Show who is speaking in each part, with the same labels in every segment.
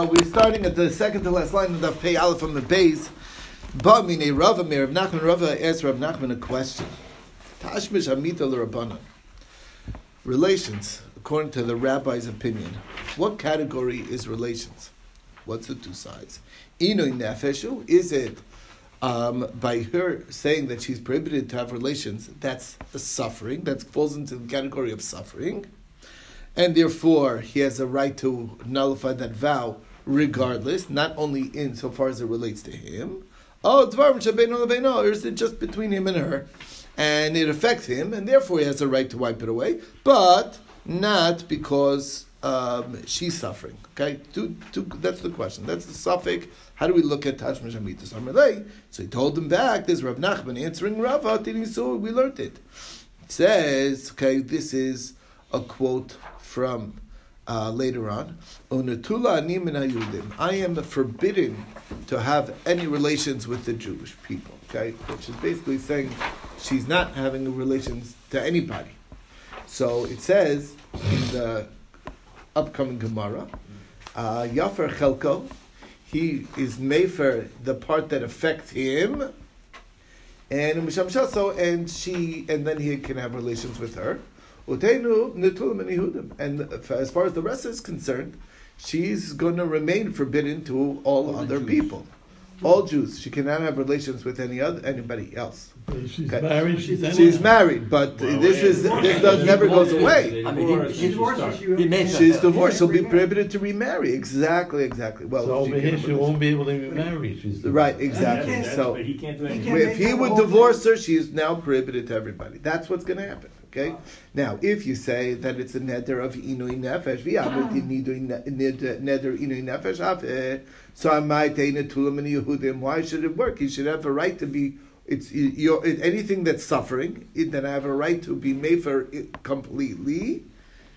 Speaker 1: Uh, we're starting at the second to last line of the Pei Aleph from the base. Ba'mine Rava Meir Rav Nachman Rava asked Rav Nachman a question. Tashmish Amita l'Rabbanan. Relations, according to the rabbi's opinion, what category is relations? What's the two sides? Inoy nefeshu, is it um, by her saying that she's prohibited to have relations, that's a suffering, that falls into the category of suffering, and therefore he has a right to nullify that vow regardless, not only in so far as it relates to him. Oh, or is it just between him and her? And it affects him, and therefore he has a right to wipe it away, but not because um, she's suffering. Okay, two, two, that's the question. That's the suffix. How do we look at Tashmish? So he told them back. There's Rav Nachman answering Rava. We learned it. It says, okay, this is a quote from uh, later on. I am forbidden to have any relations with the Jewish people. Okay, which is basically saying she's not having relations to anybody. So it says in the upcoming Gemara, uh, Chelko, he is Mefer, the part that affects him, and and she, and then he can have relations with her. And as far as the rest is concerned, she's going to remain forbidden to all, all other people all Jews. She cannot have relations with any other anybody else.
Speaker 2: She's okay. married. She's,
Speaker 1: she's married, but well, this is this does, never goes away.
Speaker 3: I mean, she's divorced.
Speaker 1: She's divorced. She'll be prohibited to remarry. Exactly, exactly. Well,
Speaker 2: so over here she won't be able to remarry. She's
Speaker 1: right, exactly. So if he would divorce her, she is now prohibited to everybody. That's what's going to happen. Okay. Now, if you say that it's a neder of inui nefesh, neder inui nefesh, so I might Yehudim. Why should it work? You should have a right to be. It's you anything that's suffering. It, Then I have a right to be made for it completely,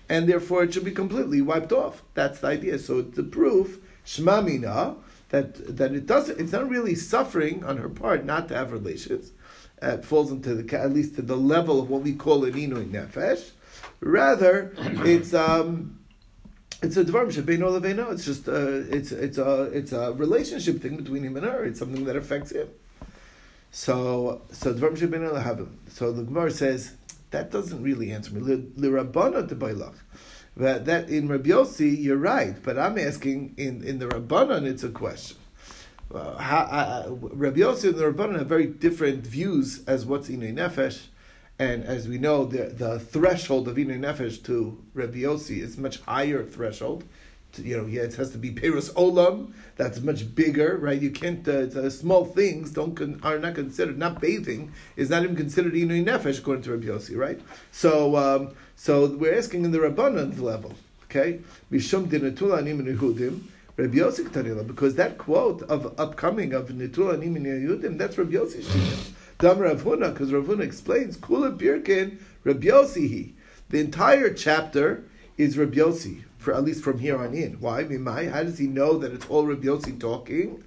Speaker 1: and therefore it should be completely wiped off. That's the idea. So it's the proof shmamina that that it doesn't. It's not really suffering on her part not to have relations uh, falls into the at least to the level of what we call an inui nefesh. Rather, it's um, it's a dvar shebeino leveino. It's just a, uh, it's it's a it's a relationship thing between him and her. It's something that affects him. So so dvar shebeino lehavim. So the Gemara says that doesn't really answer me. Lirabana to bailach. That that in Rabbi Yossi, you're right, but I'm asking in in the Rabbanon, it's a question uh, how, uh, Rabbi Yossi and the Rabbanon have very different views as what's Inui Nefesh. And as we know, the, the threshold of Inui Nefesh to Rabbi Yossi is much higher threshold. To, you know, yeah, it has to be Peros Olam. That's much bigger, right? You can't. Uh, small things don't con- are not considered. Not bathing is not even considered Inui Nefesh according to Rabbi Yossi, right? So, um, so we're asking in the Rabbanon level, okay? Mishum Rabbi Yossi Tanila, because that quote of upcoming of Nitul Anim Yudim, that's Rabbi Yossi Shita. Dam Rav Huna, because Rav Huna explains, Kula Birkin, Rabbi Yossi The entire chapter is Rabbi Yossi, for at least from here on in. Why? Mimai? How does he know that it's all Rabbi Yossi talking?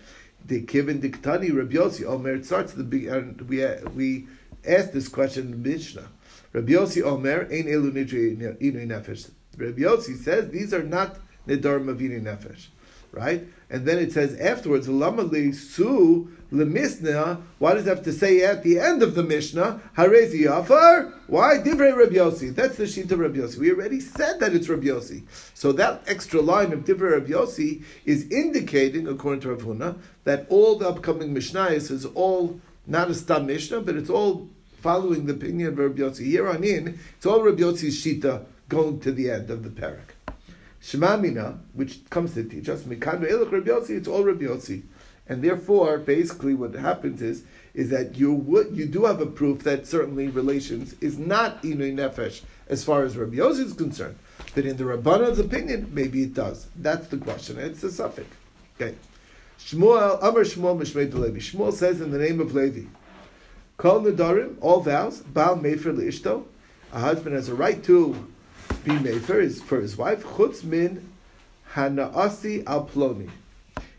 Speaker 1: The Kivin Diktani Rabbi Yossi. Omer, it starts the and we we asked this question in the Mishnah. Rabbi Yossi Omer, Ein Elu Nidri Inu Nefesh. Rabbi Yossi says these are not Nidar Mavini Nefesh right? And then it says afterwards, Lamali su lemisna. Why does it have to say at the end of the Mishnah? Harezi Yafar. Why divrei Rabbi Yossi? That's the of Rabbi Yossi. We already said that it's Rabbi Yossi. So that extra line of divrei Rabbi Yossi is indicating, according to Rav Huna, that all the upcoming Mishnahs is all not a stam Mishnah, but it's all following the opinion of Rabbi Yossi. Here on in, it's all Rabbi Yossi's shita going to the end of the parak. Shemamina, which comes to teach us, Elach Rabbi it's all Rabbi Yossi. And therefore, basically what happens is, is that you would, you do have a proof that certainly relations is not Inui Nefesh as far as Rabbi Yossi is concerned. But in the Rabbanah's opinion, maybe it does. That's the question. It's a suffix. Okay. Shmuel, Amar Shmuel Mishmei Levi. Shmuel says in the name of Levi, Kol Nadarim, all vows, Baal Mefer Ishto. A husband has a right to be made for his, for his wife, chutz min hanaasi al ploni.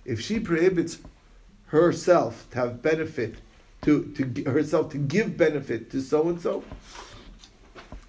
Speaker 1: If she prohibits herself to have benefit, to, to herself to give benefit to so and so,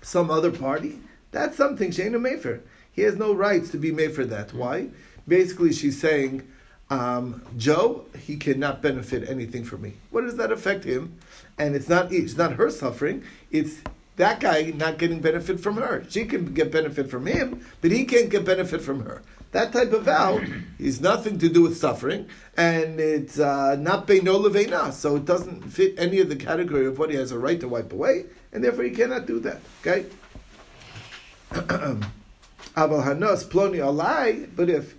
Speaker 1: some other party, that's something Shana Mefer. He has no rights to be made for that. Why? basically she's saying, um, Joe, he cannot benefit anything from me. What does that affect him? And it's not it's not her suffering. It's that guy not getting benefit from her. She can get benefit from him, but he can't get benefit from her. That type of vow is nothing to do with suffering, and it's uh, not beino leveina, so it doesn't fit any of the category of what he has a right to wipe away, and therefore he cannot do that. Okay. Aval hanos ploni alai, but if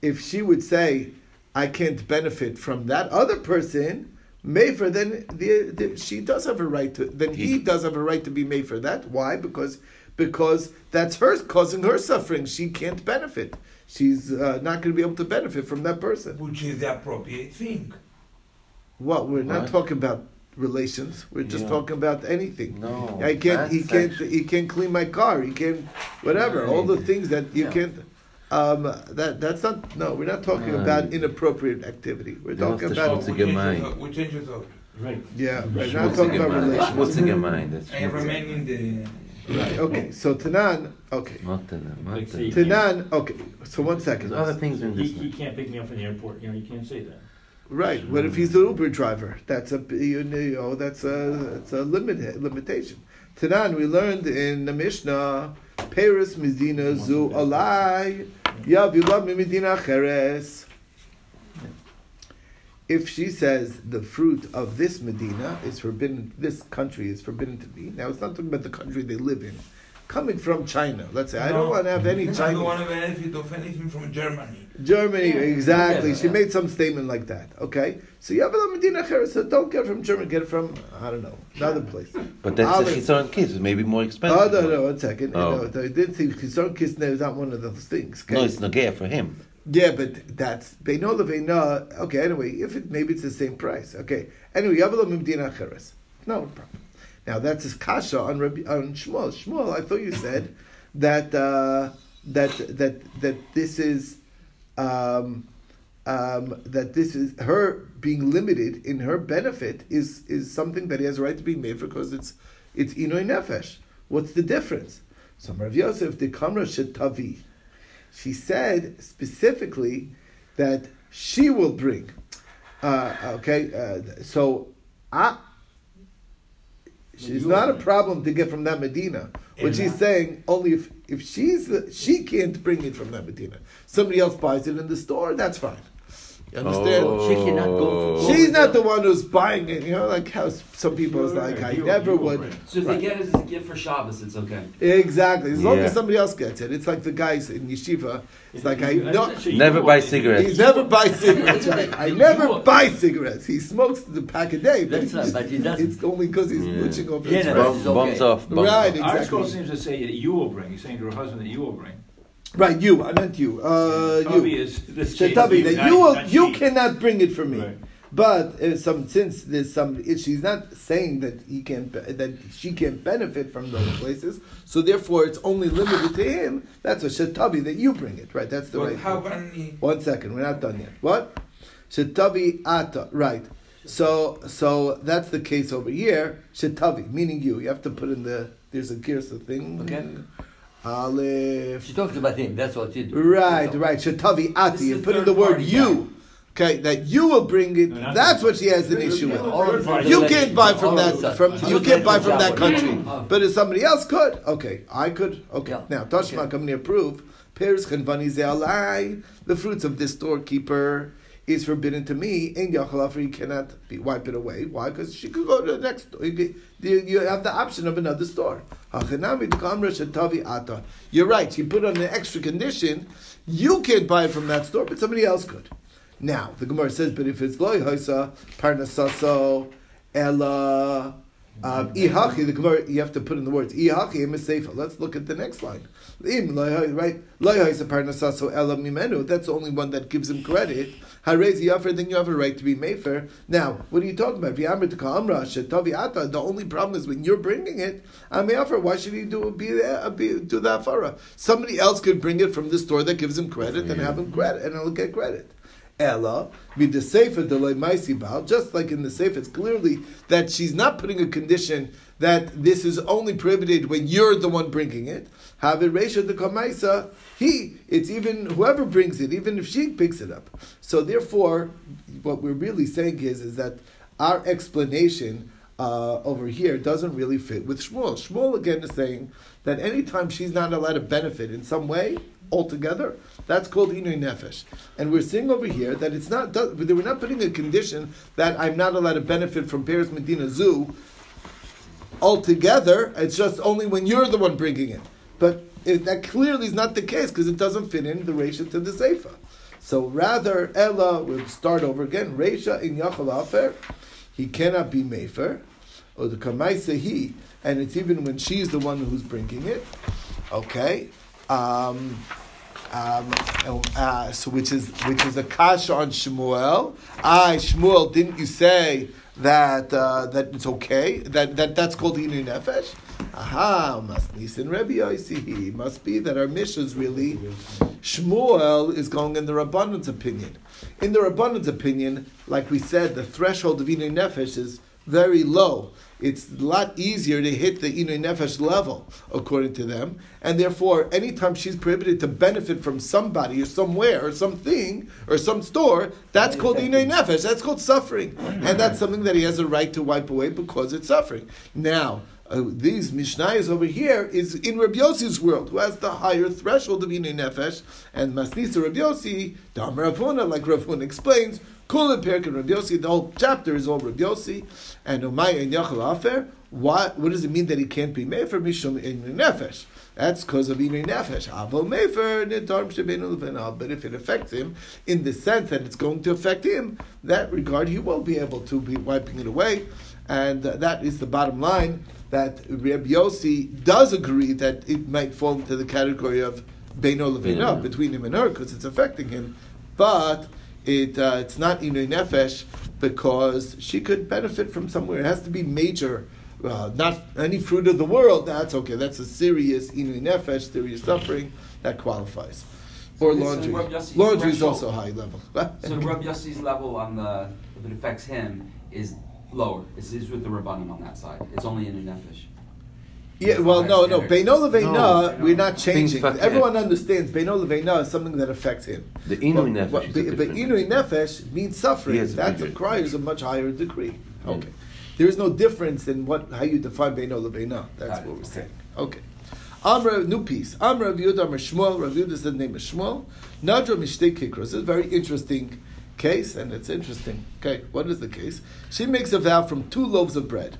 Speaker 1: if she would say, I can't benefit from that other person, Mayfer, then the, the, she does have a right to. Then he does have a right to be made for that. Why? Because because that's her causing her suffering. She can't benefit. She's uh, not going to be able to benefit from that person.
Speaker 3: Which is the appropriate thing.
Speaker 1: What we're not talking about relations. We're just
Speaker 2: Yeah.
Speaker 1: talking about anything.
Speaker 2: No,
Speaker 1: I can't. He can't.
Speaker 2: actually-
Speaker 1: He can't clean my car. He can't. Whatever. All the things that you
Speaker 2: Yeah.
Speaker 1: can't. Um, that that's not. No, we're not talking
Speaker 2: Right.
Speaker 1: about inappropriate activity. We're talking about.
Speaker 2: What's a
Speaker 3: we change
Speaker 2: gemein?
Speaker 3: the- We
Speaker 4: Right.
Speaker 1: Yeah, right. We're not
Speaker 2: Schmutziger
Speaker 1: talking about
Speaker 2: Mind.
Speaker 1: relations.
Speaker 2: Schmutziger Mind. That's
Speaker 3: I remain
Speaker 2: schmutziger.
Speaker 3: in the.
Speaker 1: Right. Okay. So Tanan. Okay.
Speaker 2: Motten,
Speaker 4: Like,
Speaker 2: motten.
Speaker 4: see-
Speaker 1: Tanan. Okay. So one second.
Speaker 2: There's other things in
Speaker 4: He,
Speaker 2: this.
Speaker 4: he can't pick me up in the airport, you know, you can't say that.
Speaker 1: Right. What if he's the Uber driver? That's a you know that's a that's a limit limitation. Tanan, we learned in the Mishnah, Paris Medina zu alai cheres. If she says the fruit of this Medina is forbidden, this country is forbidden to me. Now it's not talking about the country they live in. Coming from China, let's say I don't want to have any
Speaker 3: I don't want to benefit of anything from Germany.
Speaker 1: Germany, exactly.
Speaker 4: Yeah.
Speaker 1: She made some statement like that. Okay, so you have a Medina Cheres, so don't get it from Germany, get it from I don't know another place.
Speaker 2: But that's a
Speaker 1: Olive.
Speaker 2: chisaron kiss. It may be more expensive.
Speaker 1: Oh no, no, one second.
Speaker 2: Oh.
Speaker 1: No, I didn't think Kizon Kisne is not one of those things. Okay?
Speaker 2: No, it's nagea for him.
Speaker 1: yeah, but that's Beino Leveina. Okay, anyway, if it maybe it's the same price. Okay, anyway, you have a Medina Cheres. No problem. Now that's his kasha on Rabbi, on Shmuel. Shmuel, I thought you said that uh, that that that this is. Um, um, that this is her being limited in her benefit is is something that he has a right to be made for because it's it's inoy nefesh. What's the difference? So Rav Yosef the kamra shetavi. She said specifically that she will bring. Uh, okay, uh, so I. She's not a problem to get from that Medina. What she's saying only if if she's the, she can't bring it from that Medina. Somebody else buys it in the store. That's fine. You understand?
Speaker 2: Oh.
Speaker 5: She cannot go for-
Speaker 1: She's not the one who's buying it. You know, like how some people is like, I
Speaker 4: you-
Speaker 1: never
Speaker 4: you
Speaker 1: would.
Speaker 4: bring.
Speaker 5: So if
Speaker 1: Right.
Speaker 5: they get it as a gift for Shabbos, it's okay.
Speaker 1: Exactly. As long
Speaker 2: Yeah.
Speaker 1: as somebody else gets it. It's like the guys in yeshiva. It's like I
Speaker 4: You-
Speaker 1: no,
Speaker 4: actually, you
Speaker 2: Never buy cigarettes.
Speaker 1: he never buys cigarettes. Right? I never buy cigarettes. He smokes the pack a day, but,
Speaker 5: That's
Speaker 1: he
Speaker 5: right, but he doesn't.
Speaker 1: it's only because he's
Speaker 2: Yeah.
Speaker 1: mooching over
Speaker 5: Yeah,
Speaker 1: his
Speaker 5: no,
Speaker 1: friends.
Speaker 5: Bums-
Speaker 2: Bum,
Speaker 5: okay.
Speaker 2: off. Bums
Speaker 1: Right,
Speaker 2: off.
Speaker 4: Our
Speaker 1: exactly.
Speaker 4: school seems to say that you will bring, he's saying to her husband that you will bring.
Speaker 1: Right, you. I meant you. Uh,
Speaker 4: Tavi
Speaker 1: you.
Speaker 4: is, this case,
Speaker 1: Shetavi, that
Speaker 4: not-
Speaker 1: you will,
Speaker 4: not
Speaker 1: you
Speaker 4: she.
Speaker 1: cannot bring it for me.
Speaker 4: Right.
Speaker 1: But uh, some since there's some, she's not saying that he can not that she can't benefit from those places. So therefore, it's only limited to him. That's a shetavi that you bring it, right? That's the
Speaker 3: But
Speaker 1: right.
Speaker 3: how can he?
Speaker 1: One second, we're not done yet. What? Shetavi ata, right? So so that's the case over here. Shetavi, meaning you. You have to put in the. There's a girsa thing.
Speaker 5: Okay.
Speaker 1: Aleph.
Speaker 5: She talks about him. That's what she do.
Speaker 1: Right, right. Shatavi ati.
Speaker 5: This is
Speaker 1: You put in the word
Speaker 5: party
Speaker 1: you. Okay, that you will bring it.
Speaker 4: No,
Speaker 1: That's what she has an issue with.
Speaker 5: All of them-
Speaker 1: You can't buy from that. From you can't buy
Speaker 5: from
Speaker 1: from that country. But if somebody else could, okay, I could. Okay,
Speaker 5: Yeah.
Speaker 1: now Tashma
Speaker 5: Okay.
Speaker 1: come near proof. Pears chenvani zealai. The fruits of this storekeeper is forbidden to me. In Yachalafer, you cannot be, wipe it away. Why? Because she could go to the next. store. You, you have the option of another store. You're right. She put on an extra condition. You can't buy it from that store, but somebody else could. Now the Gemara says, but if it's loy hoisa parnasaso ella Um, ihachi, the Gemara you have to put in the words ihachi emiseifa. Let's look at the next line. Right. That's the only one that gives him credit. Harezi yafer, then you have a right to be mefer. Now, what are you talking about? The only problem is when you're bringing it, I'm mefer. Why should he do be there? Uh, be, do that for Somebody else could bring it from the store that gives him credit and have him credit, and he'll get credit. Ella, with the Sefer Deloy Maisi Baal, just like in the Sefer, it's clearly that she's not putting a condition that this is only prohibited when you're the one bringing it. Have it Resha the Kamaisa, he, it's even whoever brings it, even if she picks it up. So therefore, what we're really saying is, is that our explanation uh, over here doesn't really fit with Shmuel. Shmuel again is saying that anytime she's not allowed to benefit in some way altogether, that's called Inui Nefesh. And we're seeing over here that it's not, does- we're not putting a condition that I'm not allowed to benefit from Paris Medina Zoo altogether. It's just only when you're the one bringing it. But it, that clearly is not the case because it doesn't fit in the ratio to the Seifa. So rather, Ella would start over again. Resha in Yachal Afer, he cannot be Mefer, or the Kamaisa he, and it's even when she's the one who's bringing it. Okay, um, um, uh, so which is which is a kasha on Shmuel. I Shmuel, didn't you say that uh, that it's okay? That that that's called inu nefesh. Aha, must nisin Rebbe Yosi. Must be that our Mishnah is really Shmuel is going in the Rabbanon's opinion. In the Rabbanon's opinion, like we said, the threshold of inu nefesh is very low. It's a lot easier to hit the inu nefesh level, according to them, and therefore, anytime she's prohibited to benefit from somebody or somewhere or something or some store, that's called inu nefesh. That's called suffering, and that's something that he has a right to wipe away because it's suffering. Now. Uh, these Mishnayos over here is in Rabbi Yossi's world, who has the higher threshold of Inu Nefesh, and Masnisa Rabbi Yossi, Dam Rav Huna, like Rav Huna explains, Kula Perk and Rabbi Yossi, the whole chapter is all Rabbi Yossi, and Umay and Yachal Afer, what, what does it mean that he can't be Mefer Mishum Inu Nefesh? That's because of Inu Nefesh. Avo Mefer, Nitarm Shebenu Levenah. But if it affects him, in the sense that it's going to affect him, that regard, he will be able to be wiping it away, and uh, that is the bottom line that Reb Yossi does agree that it might fall into the category of Beino Levina,
Speaker 2: Beino.
Speaker 1: between him and her, because it's affecting him. But it uh, it's not Inu Nefesh because she could benefit from somewhere. It has to be major, uh, not any fruit of the world. That's okay. That's a serious Inu Nefesh, serious suffering. That qualifies. Or
Speaker 5: So
Speaker 1: laundry.
Speaker 5: Yossi's
Speaker 1: Laundry is also high level.
Speaker 5: So Reb Yossi's level on the, if it affects him, is lower. It's, it's with the Rabbanim on that side. It's only in the Nefesh.
Speaker 1: Yeah, well, no, no. Beino Leveina,
Speaker 2: No.
Speaker 1: we're not changing.
Speaker 2: affect-
Speaker 1: Everyone understands Beino Leveina is something that affects him.
Speaker 2: The Inui
Speaker 1: But-
Speaker 2: Nefesh
Speaker 1: But,
Speaker 2: is a
Speaker 1: but, but
Speaker 2: different-
Speaker 1: Inui Nefesh means suffering.
Speaker 2: Yes,
Speaker 1: that
Speaker 2: bigger.
Speaker 1: requires a much higher degree.
Speaker 2: Yeah.
Speaker 1: Okay. There is no difference in what how you define Beino Leveina. That's
Speaker 5: Got it.
Speaker 1: what we're
Speaker 5: Okay.
Speaker 1: saying. Okay. Amra, new piece. Amra Rav Yehuda Amra Shmuel. Rav Yehuda is the name of Shmuel. Nadra Mishtei Kikros. This is very interesting case, and it's interesting. Okay, what is the case? She makes a vow from two loaves of bread.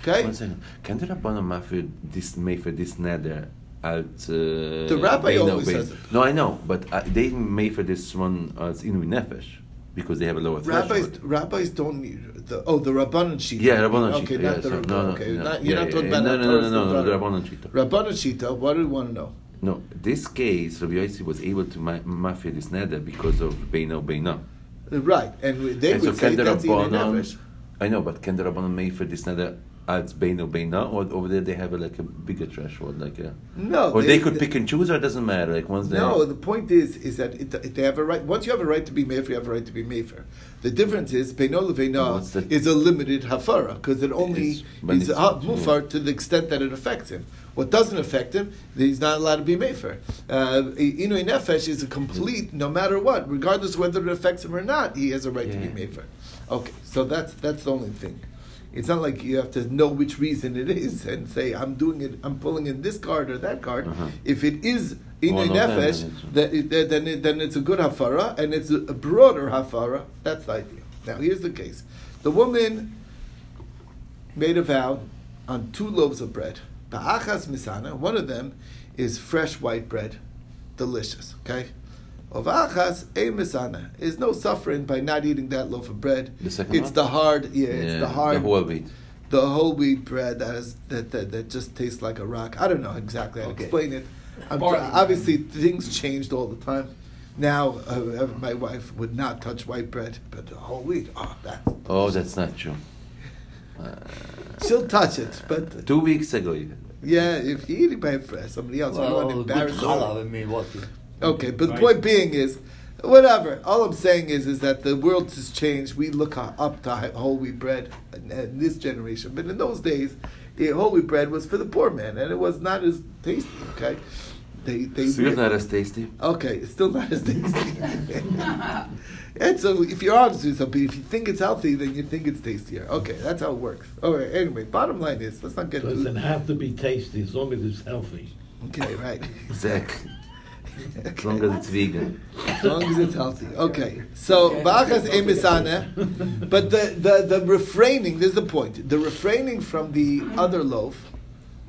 Speaker 1: Okay?
Speaker 2: One second. Can the Rabbanon mafir this for this nether out? Uh,
Speaker 1: The rabbi always
Speaker 2: Beino?
Speaker 1: says it.
Speaker 2: No, I know, but uh, they made for this one as Inui Nefesh because they have a lower
Speaker 1: Rabbis,
Speaker 2: threshold.
Speaker 1: rabbis don't need the oh the Rabbanan Shita.
Speaker 2: Yeah, Rabbanon
Speaker 1: Okay,
Speaker 2: Shita,
Speaker 1: not the
Speaker 2: so- no, no,
Speaker 1: okay,
Speaker 2: no,
Speaker 1: not, you're
Speaker 2: yeah,
Speaker 1: not talking
Speaker 2: yeah,
Speaker 1: about
Speaker 2: no, no, no, no, no,
Speaker 1: the
Speaker 2: Rabbanon Shita.
Speaker 1: Rabbanan Shita. What do you want to know?
Speaker 2: No, this case, Rabbi Yossi was able to ma- mafia this nether because of Beino Beino.
Speaker 1: Right, and they
Speaker 2: And
Speaker 1: would say
Speaker 2: can the
Speaker 1: that's
Speaker 2: Rabbanon?
Speaker 1: Nefesh.
Speaker 2: I know, but can the Rabbanon make for this nether as Beino Beino, or over there they have a, like a bigger threshold, like a.
Speaker 1: No,
Speaker 2: Or they, could pick and choose, or it doesn't matter. Like once they.
Speaker 1: No, the point is is that it, it- they have a right. Once you have a right to be mefer, you have a right to be mefer. The difference is beino
Speaker 2: What's
Speaker 1: leveina is a limited hafara because it only is a mufar to the extent that it affects him. What doesn't affect him, he's not allowed to be mefer. Uh, Inui nefesh is a complete, no matter what, regardless whether it affects him or not, he has a right to be mefer. Okay, so that's that's the only thing. It's not like you have to know which reason it is and say I'm doing it. I'm pulling in this card or that card.
Speaker 2: Uh-huh.
Speaker 1: If it is in
Speaker 2: One
Speaker 1: a nefesh,
Speaker 2: then it's-
Speaker 1: that it, that- then it, then it's a good hafara and it's a, broader hafara. That's the idea. Now here's the case: the woman made a vow on two loaves of bread. Ba'achas misana. One of them is fresh white bread, delicious. Okay. Of achas a misana is no suffering by not eating that loaf of bread.
Speaker 2: The second
Speaker 1: it's
Speaker 2: one?
Speaker 1: the hard, yeah, it's the hard,
Speaker 2: The whole wheat.
Speaker 1: the whole wheat bread that is that, that, that just tastes like a rock. I don't know exactly how to explain it. I'm
Speaker 3: Barley.
Speaker 1: obviously, things changed all the time. Now, uh, uh, my wife would not touch white bread, but the whole wheat, oh, that's
Speaker 2: Oh, that's not true. Uh,
Speaker 1: she'll touch it. But
Speaker 2: two weeks ago, even.
Speaker 1: yeah, if you eat it by somebody else, you don't want to embarrass her.
Speaker 5: I mean, what?
Speaker 1: Okay, but the point being is, Whatever. All I'm saying is, is that the world has changed. We look up to whole wheat bread in, in this generation, but in those days, the whole wheat bread was for the poor man, and it was not as tasty. Okay, they they.
Speaker 2: Still not as tasty.
Speaker 1: Okay, it's still not as tasty. and so, if you're honest with something, if you think it's healthy, then you think it's tastier. Okay, that's how it works. Okay, anyway, bottom line is, let's not get
Speaker 6: Doesn't
Speaker 1: too.
Speaker 6: have to be tasty as long as it's healthy.
Speaker 1: Okay, right.
Speaker 2: Exactly. As long as it's vegan.
Speaker 1: As long as it's healthy. Okay. So Bachas emisane. But the, the, the refraining, this is the point. The refraining from the other loaf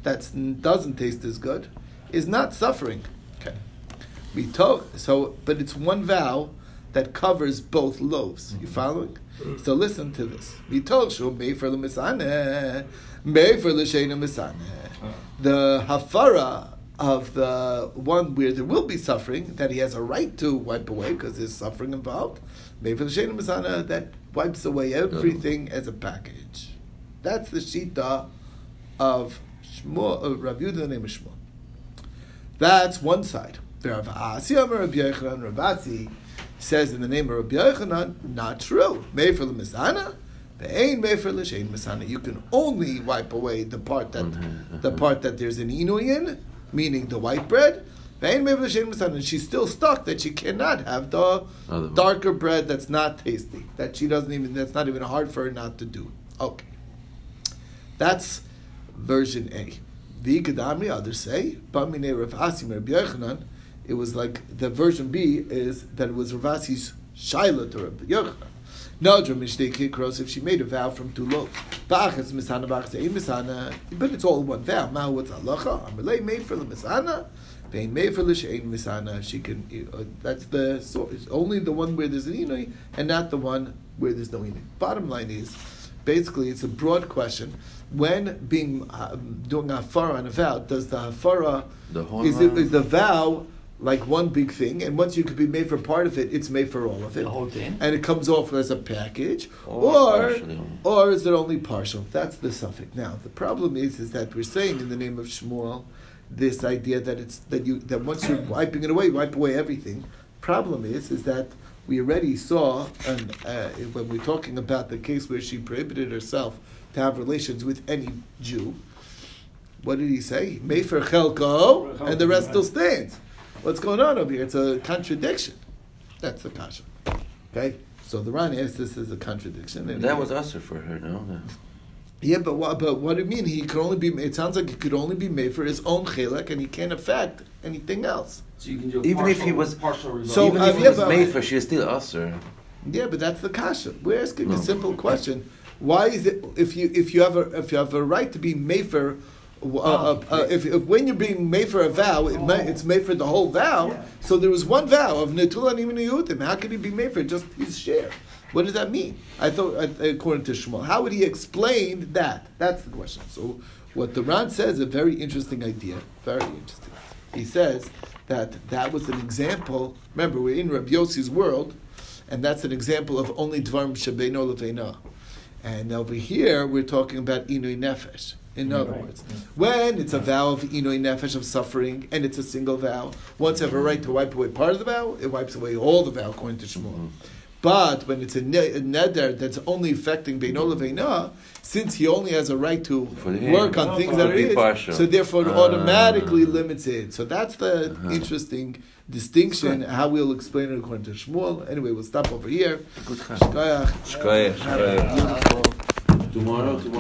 Speaker 1: that doesn't taste as good is not suffering. Okay. We talk so but it's one vow that covers both loaves. You mm-hmm. following? So listen to this. We told Shu May for the Misane, May for the Shena Misane. Uh-huh. The hafara of the one where there will be suffering that he has a right to wipe away because there's suffering involved. May for the Shena Misane that wipes away everything as a package. That's the shita of Shmuel, of Rav Yehuda, the name of Shmuel. That's one side. Rav Asi Amar Rav Yochanan, Rav Asi says in the name of Rabbi Yochanan, not true. Mefer l'misana, ve'ein mefer l'shein misana. You can only wipe away the part that
Speaker 2: Mhm,
Speaker 1: the part that there's an inui in, meaning the white bread. Ve'ein mefer l'shein misana. And she's still stuck that she cannot have the darker bread that's not tasty. That she doesn't even. That's not even hard for her not to do. Okay, that's version A. The Gadamri, others say, Bamine Rav Asi Rabbi it was like the version B is that it was Rav Asi's Shaila to Rabbi Yochanan. No, Kikros, if she made a vow from two loaves. Ba'achas misana, ba'achas ein misana, but it's all one vow. Ma, what's halacha? Amalei made for the misana, vein made for the she'ein misana. She can, uh, that's the, so it's only the one where there's an inui, and not the one where there's no inui. Bottom line is, basically, it's a broad question. When being uh, doing a hafara on a vow, does the hafara
Speaker 2: The
Speaker 1: is, it, is the vow like one big thing, and once you could be made for part of it, it's made for all of it,
Speaker 4: The whole thing?
Speaker 1: and it comes off as a package,
Speaker 2: Or
Speaker 1: or or is it only partial? That's the suffix. Now the problem is is that we're saying in the name of Shmuel this idea that it's that you that once you're wiping it away, you wipe away everything. Problem is is that we already saw, and uh, when we're talking about the case where she prohibited herself to have relations with any Jew, what did he say? Mefer chelko, and the rest still stands. What's going on over here? It's a contradiction. That's the kasha. Okay, so the Ran asks this is a contradiction. and
Speaker 2: That
Speaker 1: he-
Speaker 2: was usher for her, no? No.
Speaker 1: yeah, but what? But what do you mean? He could only be. It sounds like he could only be made for his own chilek, and he can't affect anything else.
Speaker 5: So you can do
Speaker 2: Even if he was-
Speaker 5: partial result.
Speaker 1: So,
Speaker 2: Even
Speaker 1: uh,
Speaker 2: if
Speaker 1: yeah,
Speaker 2: was
Speaker 1: but-
Speaker 2: made for, she is still usher.
Speaker 1: Yeah, but that's the kasha. We're asking a simple question: Why is it if you if you have a if you have a right to be made for? Uh, uh, uh, if, if when you're being made for a vow, it may, it's made for the whole vow. So there was one vow of Nimin Yehudim. How could he be made for just his share? What does that mean? I thought, according to Shmuel, how would he explain that? That's the question. So what the Ran says, is a very interesting idea. Very interesting. He says that that was an example. Remember, we're in Rabbi Yossi's world, and that's an example of only Dvarim Shebeino Leveina. And over here, we're talking about Inui Nefesh. In mm-hmm. other
Speaker 4: Right.
Speaker 1: words, when it's a vow of Inui Nefesh of suffering, and it's a single vow, once you have a right to wipe away part of the vow, it wipes away all the vow, according to Shmuel. Mm-hmm. But when it's a, ne- a neder that's only affecting Beino Leveina, since he only has a right to work on things
Speaker 4: it
Speaker 1: that are his, so therefore it
Speaker 2: Ah.
Speaker 1: automatically limits it. So that's the
Speaker 2: Uh-huh.
Speaker 1: interesting distinction, how we'll explain it according to Shmuel. Anyway, we'll stop over here.
Speaker 2: Good
Speaker 1: Shkoyach.
Speaker 2: Shkoyach,
Speaker 1: Have
Speaker 2: shkoyach. Tomorrow, tomorrow.